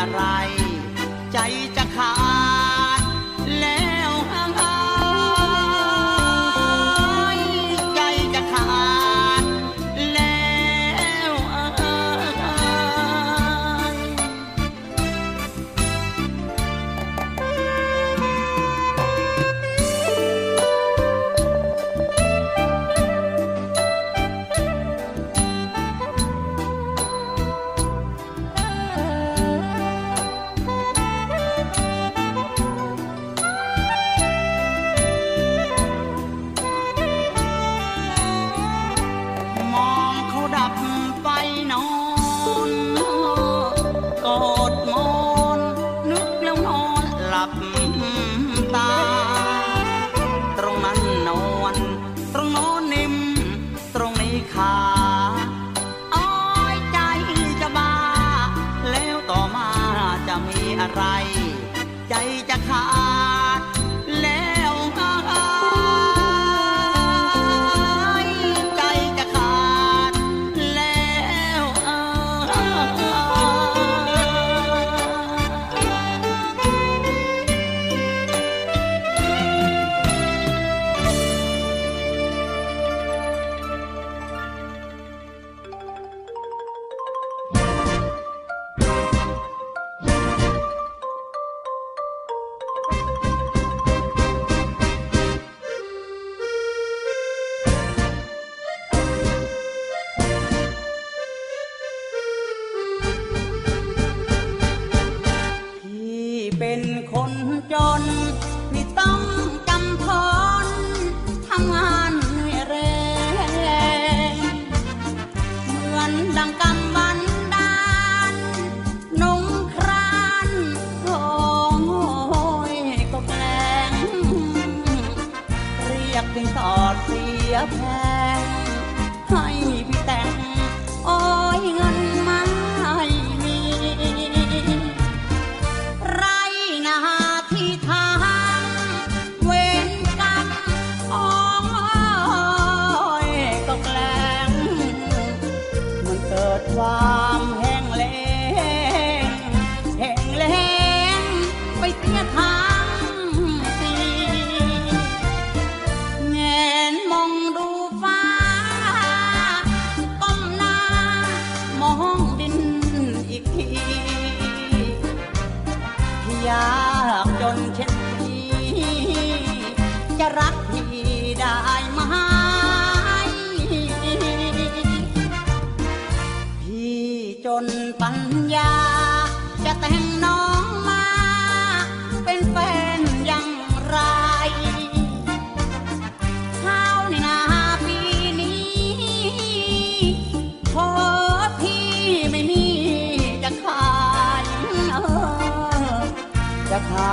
อะไร ใจจะขาด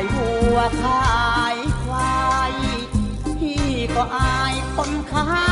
ายวัวขายควาย พี่ก็อายคนขาย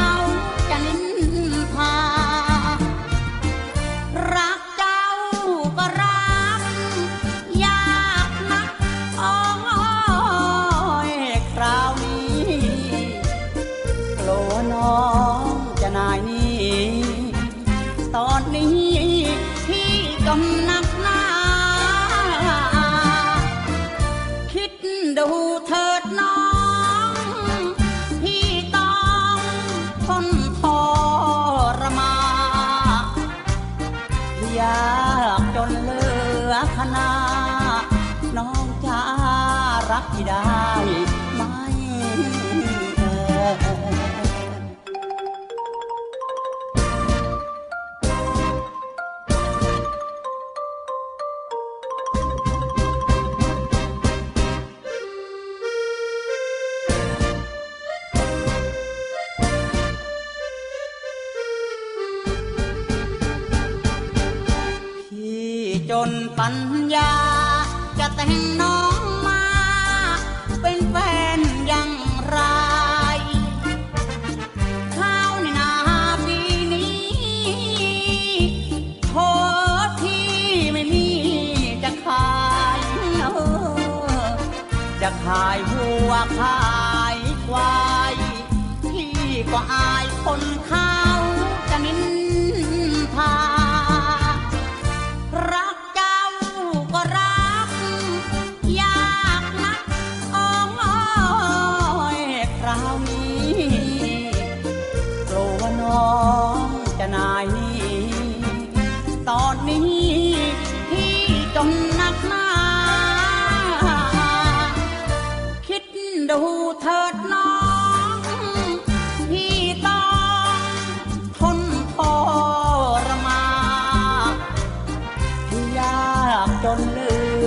วัวขา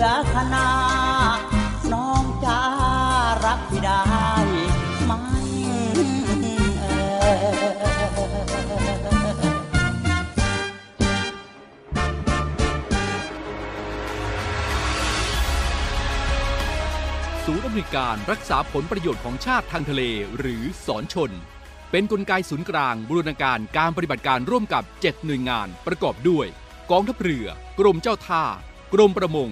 อขนาน้องจะรักพี่ได้ไหมเอ่ยศูนย์อำนวยการรักษาผลประโยชน์ของชาติทางทะเลหรือสอนชน เป็นนกลไกศูนย์กลางบูรณาการการปฏิบัติการร่วมกับ 7 หน่วยงานประกอบด้วย กองทัพเรือ กรมเจ้าท่า กรมประมง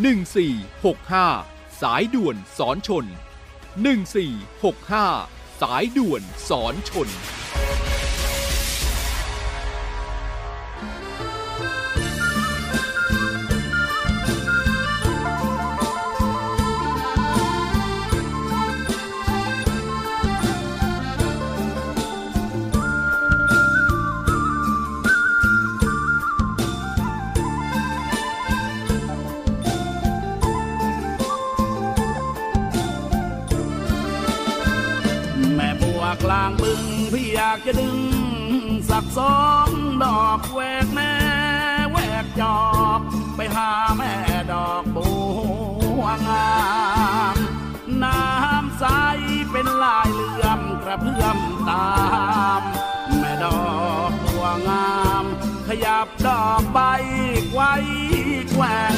1465 สายด่วนสอนชน 1465 สายด่วนสอนชนากจะดึง สักสองดอกแวกแม่แวกจอก ไปหาแม่ดอกบัวงามน้ำใสเป็นลายเหลื่อมกระเพื่อมตาม แม่ดอกบัวงาม ขยับดอกใบไว้แกว่ง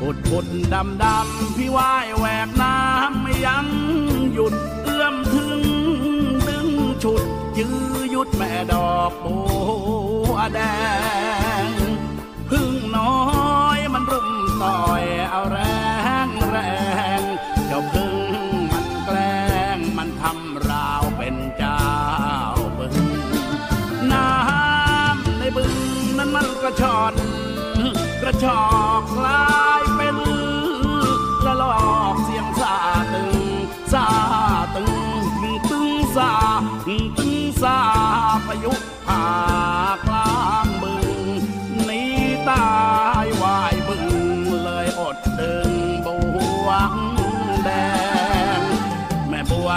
ปุดปุดดำดำพี่ว่ายแหวกน้ำไม่ยั้งหยุดเอื้อมถึง ดึงฉุด ยื้อยุดแม่ดอกบัวแดง พึ่งน้อยมันรุมต่อยเอาแรงแรง เจ้าพึ่งมันแกล้งมันทำราวเป็นเจ้าบึง น้ำในบึงนั้นมันก็ชอนกระชอก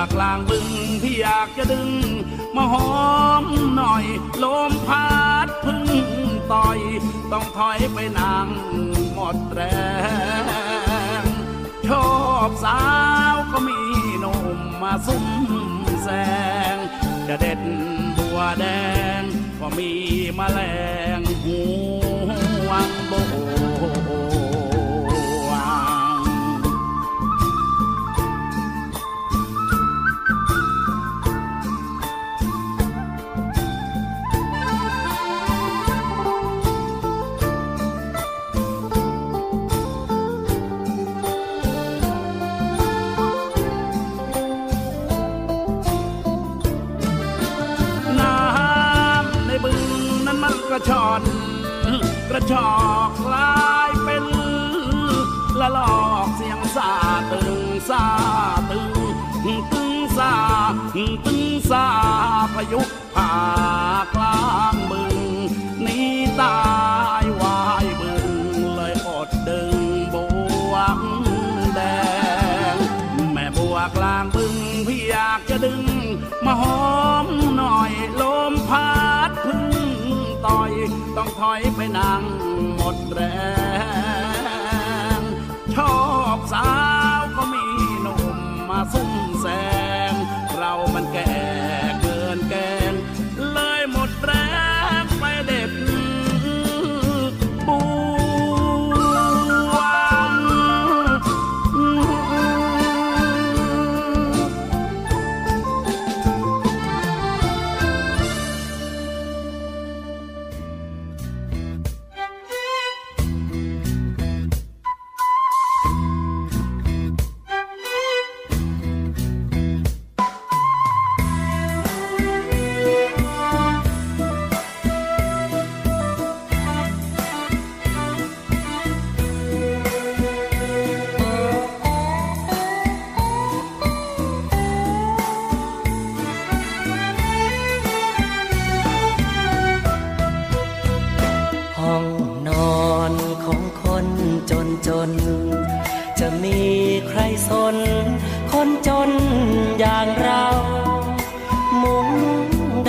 ม่บัวกลางบึงพี่อยากจะดึง มาหอมหน่อย ลมพัดพึ่งต่อย ต้องถอยไปนางหมดแรง ชอบสาวก็มีหนุ่มมาซุ่มแซง จะเด็ดบัวแดง ก็มีมาแลงหูวั ระชอกลายเป็นละลอกเสียงซาตึงซาตึงตึงซาตึงซาพายุผ่ากลางบึงนี่ตายวายบึงเลยอดดึงบวงแดง แม่บวกลางบึงพี่อยากจะดึงมาหอ ถอยไปนั่งหมดแรง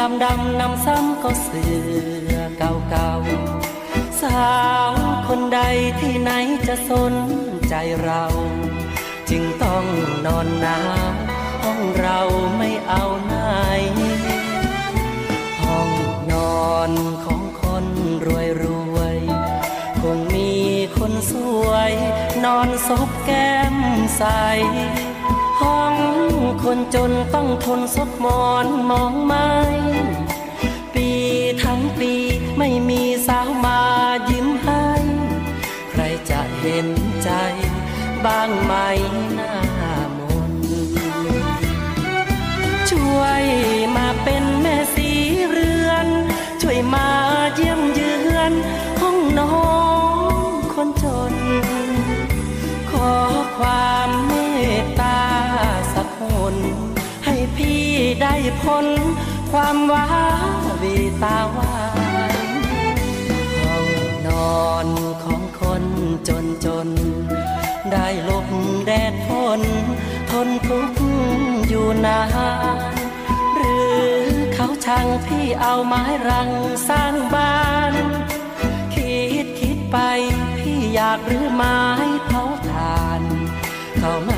ดำดำนำซ้ำก็เสือเก่าเก่าๆ สาวคนใดที่ไหนจะสนใจเรา จึงต้องนอนหนาวห้องเราไม่เอาไหน ห้องนอนของคนรวยรวยคงมีคนสวย นอนซบแก้มใส ห้อง คนจนต้องทนซบมอนมองไม้ปีทั้งปีไม่มีสาวมายิ้มให้ ใครจะเห็นใจบ้างไหมนะ ได้พ้นความว้าวีตาวายห้องนอนของคนจนจน ได้หลบแดดฝนทนทุกข์อยู่นานหรือเขาช่างพี่เอาไม้รังสร้างบ้าน คิดคิดไปพี่อยากหรือไม้เผาถ่าน เขาม่ต้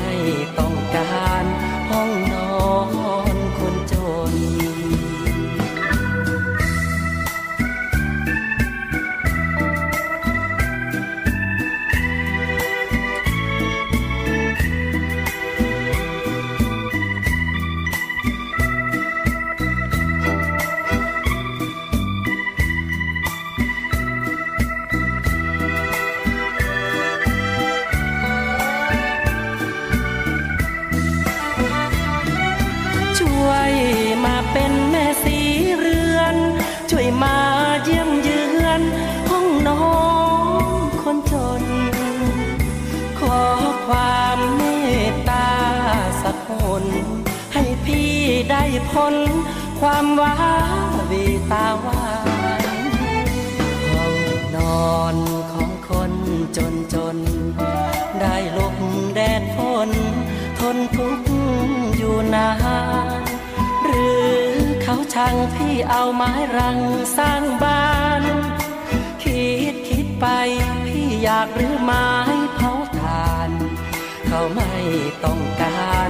ช่างพี่เอาไม้รังสร้างบ้าน คิดคิดไปพี่อยากหรือไม้เผาถ่าน เขาไม่ต้องการ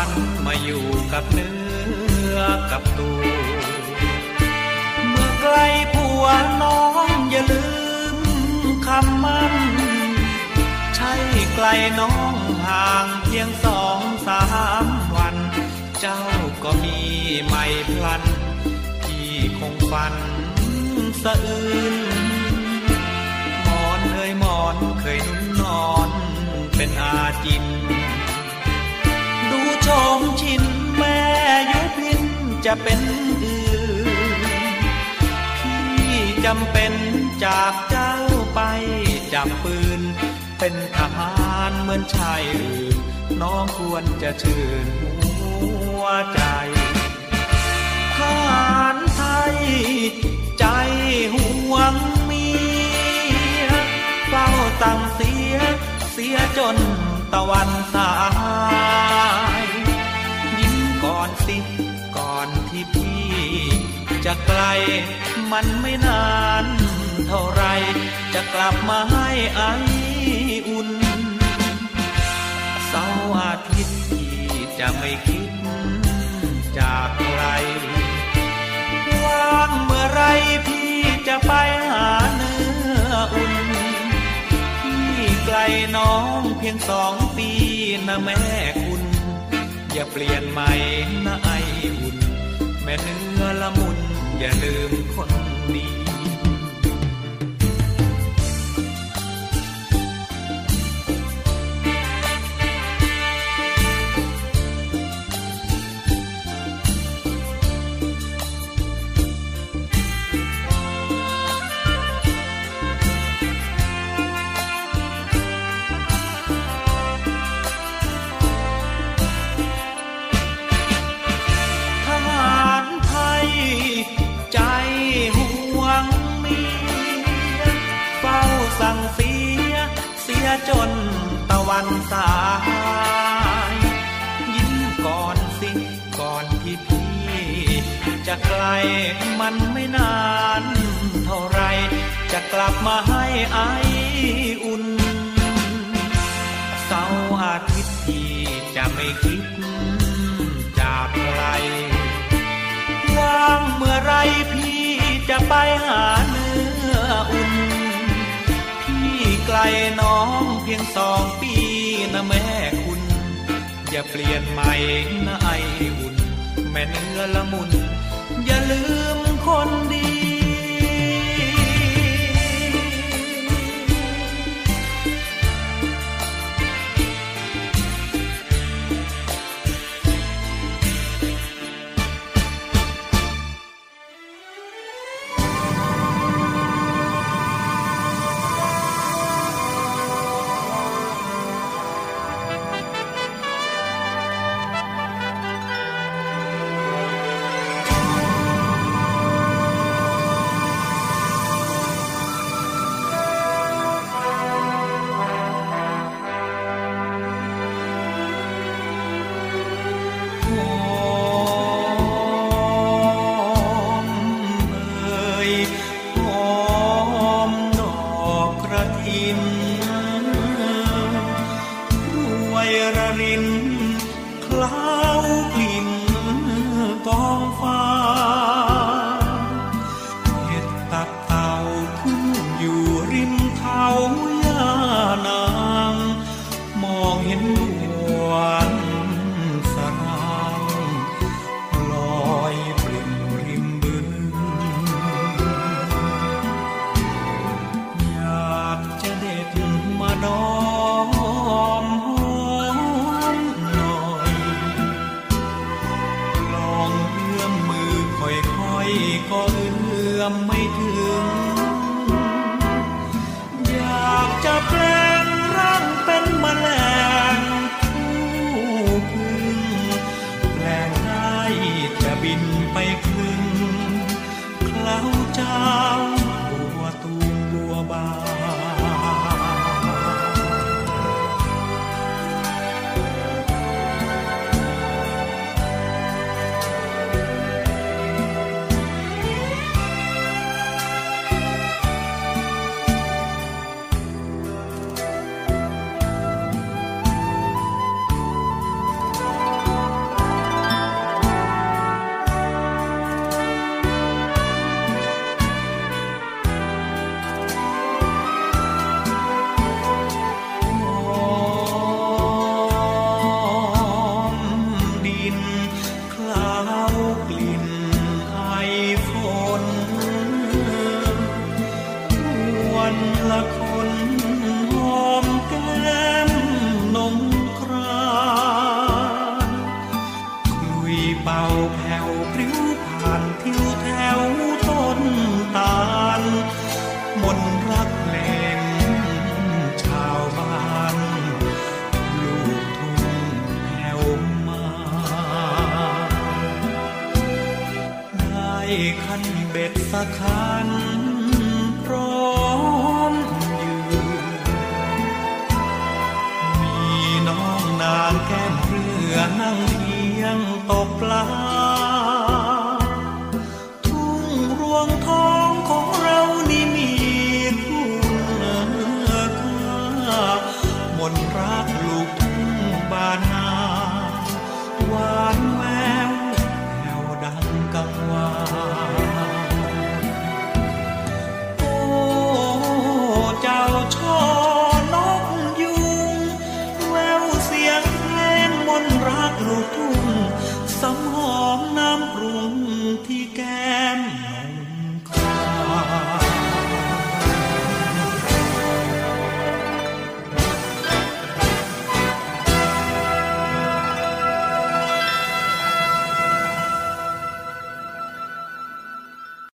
ันมาอยู่กับเนื้อกับตัวเมื่อไกลผัวน้องอย่าลืมคำมั่น ใช่ไกลน้องห่างเพียงสองสามวัน เจ้าก็มีใหม่พลันพี่คงฝันสะอื้นหมอนเอ้ยหมอนเคยนุ่นนอนเป็นอาจิน ดูโฉมชินแม่ยุพินจะเป็นอื่นพี่จำเป็นจากเจ้าไปจับปืน เป็นทหารเหมือนชายอื่น น้องควรจะชื่นหัวใจทหารไทย ใจห่วงเมียเฝ้าตั้งเสียเสียจนตะวันสา อนสิก่อนที่พี่จะไกลมันไม่นานเท่าไร จะกลับมาให้ไออุ่นเสาร์อาทิตย์ที่จะไม่คิด จากใครว่างเมื่อไรพี่จะไปหาเนื้ออุ่นพี่ไกลน้องเพียงสองปีนะแม่ อย่าเปลี่ยนใหม่นะไออุ่น แม่เนื้อละมุน อย่าลืมคนนี้ จนตะวันสาย ยิ้มก่อนสิก่อนที่พี่ จะไกลมันไม่นาน เท่าไรจะกลับมาให้ไออุ่นเสาร์อาทิตย์ที่จะไม่คิดจากใครว่างเมื่อไรพี่จะไปหาเนื้ออุ่น พี่ไกลน้อง พียงสองปีนะแม่คุณ อย่าเปลี่ยนใหม่นะไออุ่น แม่เนื้อละมุน อย่าลืมคนดี บินไปคลึงเคล้าเจ้า